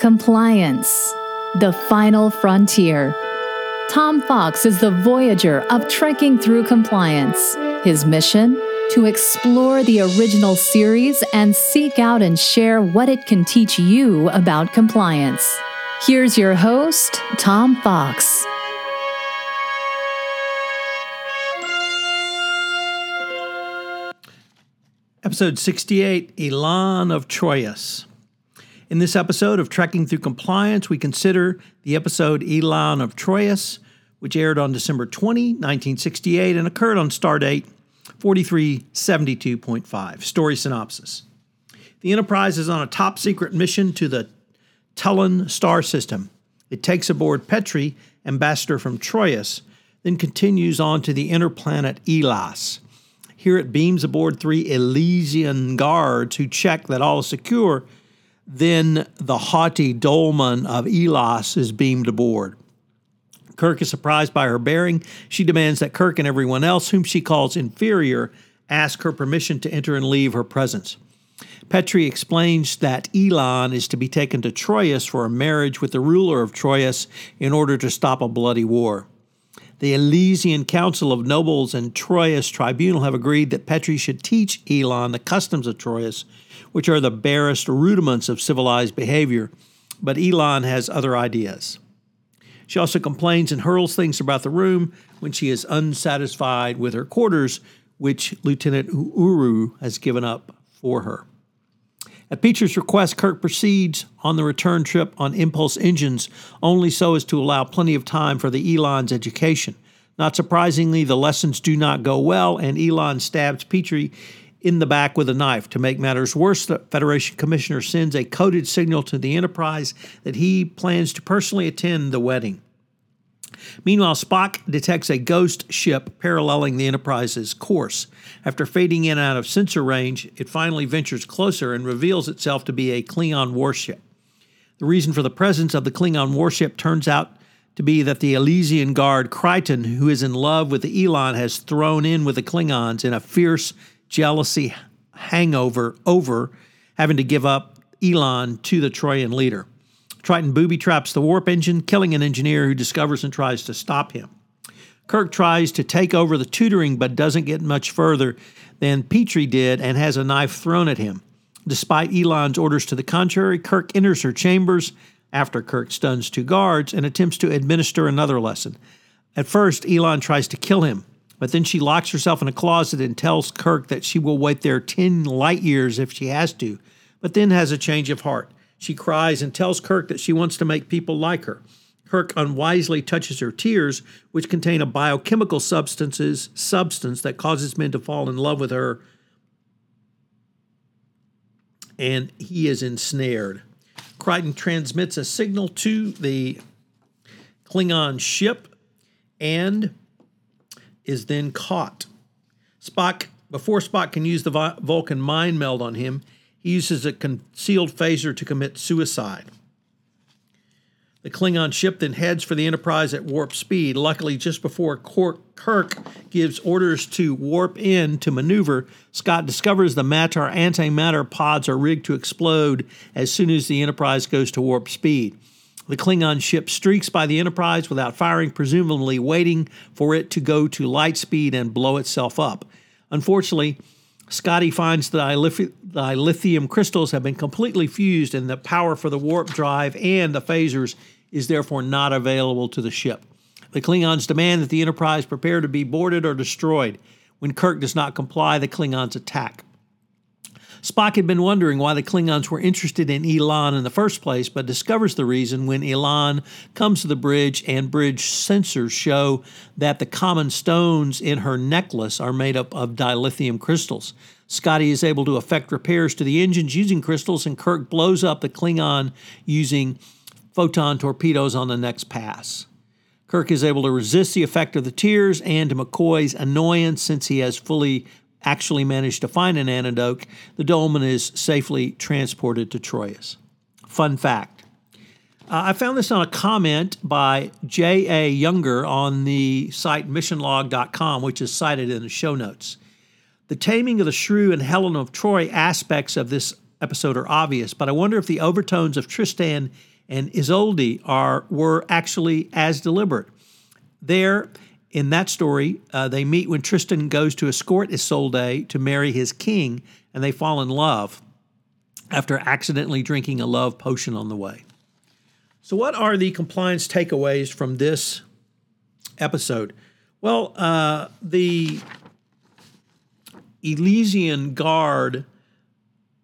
Compliance, the final frontier. Tom Fox is the voyager of trekking through compliance. His mission? To explore the original series and seek out and share what it can teach you about compliance. Here's your host, Tom Fox. Episode 68 Elaan of Troyius. In this episode of Trekking Through Compliance, we consider the episode Elaan of Troyius, which aired on December 20, 1968, and occurred on stardate 4372.5. Story synopsis The Enterprise is on a top secret mission to the Tellun star system. It takes aboard Petri, ambassador from Troyius, then continues on to the inner planet Elas. Here it beams aboard three Elasian guards who check that all is secure then the haughty Dohlman of Elas is beamed aboard. Kirk is surprised by her bearing. She demands that Kirk and everyone else, whom she calls inferior, ask her permission to enter and leave her presence. Petri explains that Elaan is to be taken to Troyius for a marriage with the ruler of Troyius in order to stop a bloody war. The Elasian Council of Nobles and Troyius Tribunal have agreed that Petri should teach Elaan the customs of Troyius which are the barest rudiments of civilized behavior, but Elaan has other ideas. She also complains and hurls things about the room when she is unsatisfied with her quarters, which Lieutenant Uhura has given up for her. At Petri's request, Kirk proceeds on the return trip on impulse engines only so as to allow plenty of time for the Elaan's education. Not surprisingly, the lessons do not go well, and Elaan stabs Petri in the back with a knife. To make matters worse, the Federation Commissioner sends a coded signal to the Enterprise that he plans to personally attend the wedding. Meanwhile, Spock detects a ghost ship paralleling the Enterprise's course. After fading in and out of sensor range, it finally ventures closer and reveals itself to be a Klingon warship. The reason for the presence of the Klingon warship turns out to be that the Elasian guard Kryton, who is in love with Elaan, has thrown in with the Klingons in a fierce jealousy hangover over having to give up Elaan to the Troyan leader. Triton booby traps the warp engine, killing an engineer who discovers and tries to stop him. Kirk tries to take over the tutoring but doesn't get much further than Petri did and has a knife thrown at him. Despite Elaan's orders to the contrary, Kirk enters her chambers after Kirk stuns two guards and attempts to administer another lesson. At first, Elaan tries to kill him, but then she locks herself in a closet and tells Kirk that she will wait there 10 light years if she has to, but then has a change of heart. She cries and tells Kirk that she wants to make people like her. Kirk unwisely touches her tears, which contain a biochemical substances substance that causes men to fall in love with her, and he is ensnared. Kryton transmits a signal to the Klingon ship, and is then caught. Spock, before Spock can use the Vulcan mind meld on him, he uses a concealed phaser to commit suicide. The Klingon ship then heads for the Enterprise at warp speed. Luckily, just before Kirk gives orders to warp in to maneuver, Scott discovers the Matter antimatter pods are rigged to explode as soon as the Enterprise goes to warp speed. The Klingon ship streaks by the Enterprise without firing, presumably waiting for it to go to light speed and blow itself up. Unfortunately, Scotty finds that the lithium crystals have been completely fused, and the power for the warp drive and the phasers is therefore not available to the ship. The Klingons demand that the Enterprise prepare to be boarded or destroyed. When Kirk does not comply, the Klingons attack. Spock had been wondering why the Klingons were interested in Elaan in the first place, but discovers the reason when Elaan comes to the bridge and bridge sensors show that the common stones in her necklace are made up of dilithium crystals. Scotty is able to effect repairs to the engines using crystals, and Kirk blows up the Klingon using photon torpedoes on the next pass. Kirk is able to resist the effect of the tears and McCoy's annoyance since he has fully actually managed to find an antidote, the Dohlman is safely transported to Troyius. Fun fact. Uh, I found this on a comment by J.A. Younger on the site missionlog.com, which is cited in the show notes. The taming of the shrew and Helen of Troy aspects of this episode are obvious, but I wonder if the overtones of Tristan and Isolde are were actually as deliberate. There, in that story, uh, they meet when Tristan goes to escort Isolde to marry his king, and they fall in love after accidentally drinking a love potion on the way. So, what are the compliance takeaways from this episode? Well, uh, the Elasian guard,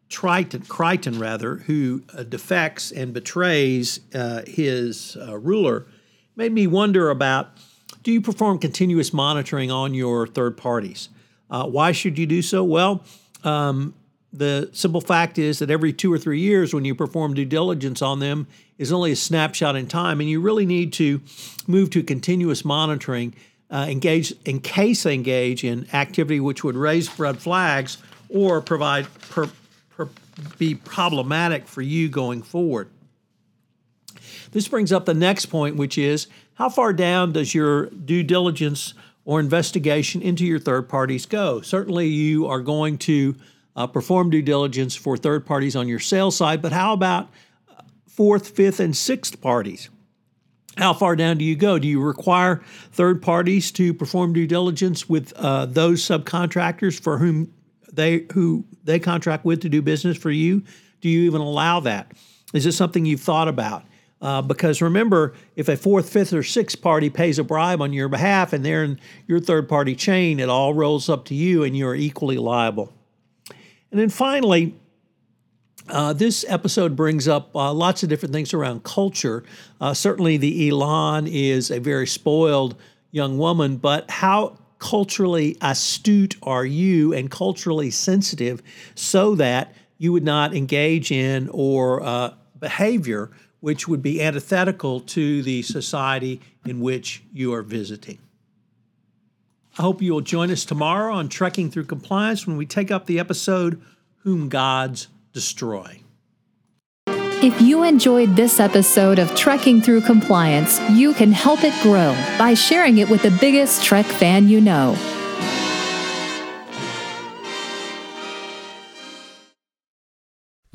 Triton, Kryton rather, who uh, defects and betrays uh, his uh, ruler, made me wonder about do you perform continuous monitoring on your third parties? Uh, why should you do so? Well, um, the simple fact is that every two or three years, when you perform due diligence on them, is only a snapshot in time, and you really need to move to continuous monitoring. Uh, engage in case they engage in activity which would raise red flags or provide per, per, be problematic for you going forward. This brings up the next point, which is how far down does your due diligence or investigation into your third parties go? Certainly, you are going to uh, perform due diligence for third parties on your sales side, but how about fourth, fifth, and sixth parties? How far down do you go? Do you require third parties to perform due diligence with uh, those subcontractors for whom they who they contract with to do business for you? Do you even allow that? Is this something you've thought about? Uh, because remember, if a fourth, fifth, or sixth party pays a bribe on your behalf and they're in your third party chain, it all rolls up to you and you're equally liable. And then finally, uh, this episode brings up uh, lots of different things around culture. Uh, certainly, the Elaan is a very spoiled young woman, but how culturally astute are you and culturally sensitive so that you would not engage in or uh, behavior which would be antithetical to the society in which you are visiting? I hope you will join us tomorrow on Trekking Through Compliance when we take up the episode Whom Gods Destroy. If you enjoyed this episode of Trekking Through Compliance, you can help it grow by sharing it with the biggest Trek fan you know.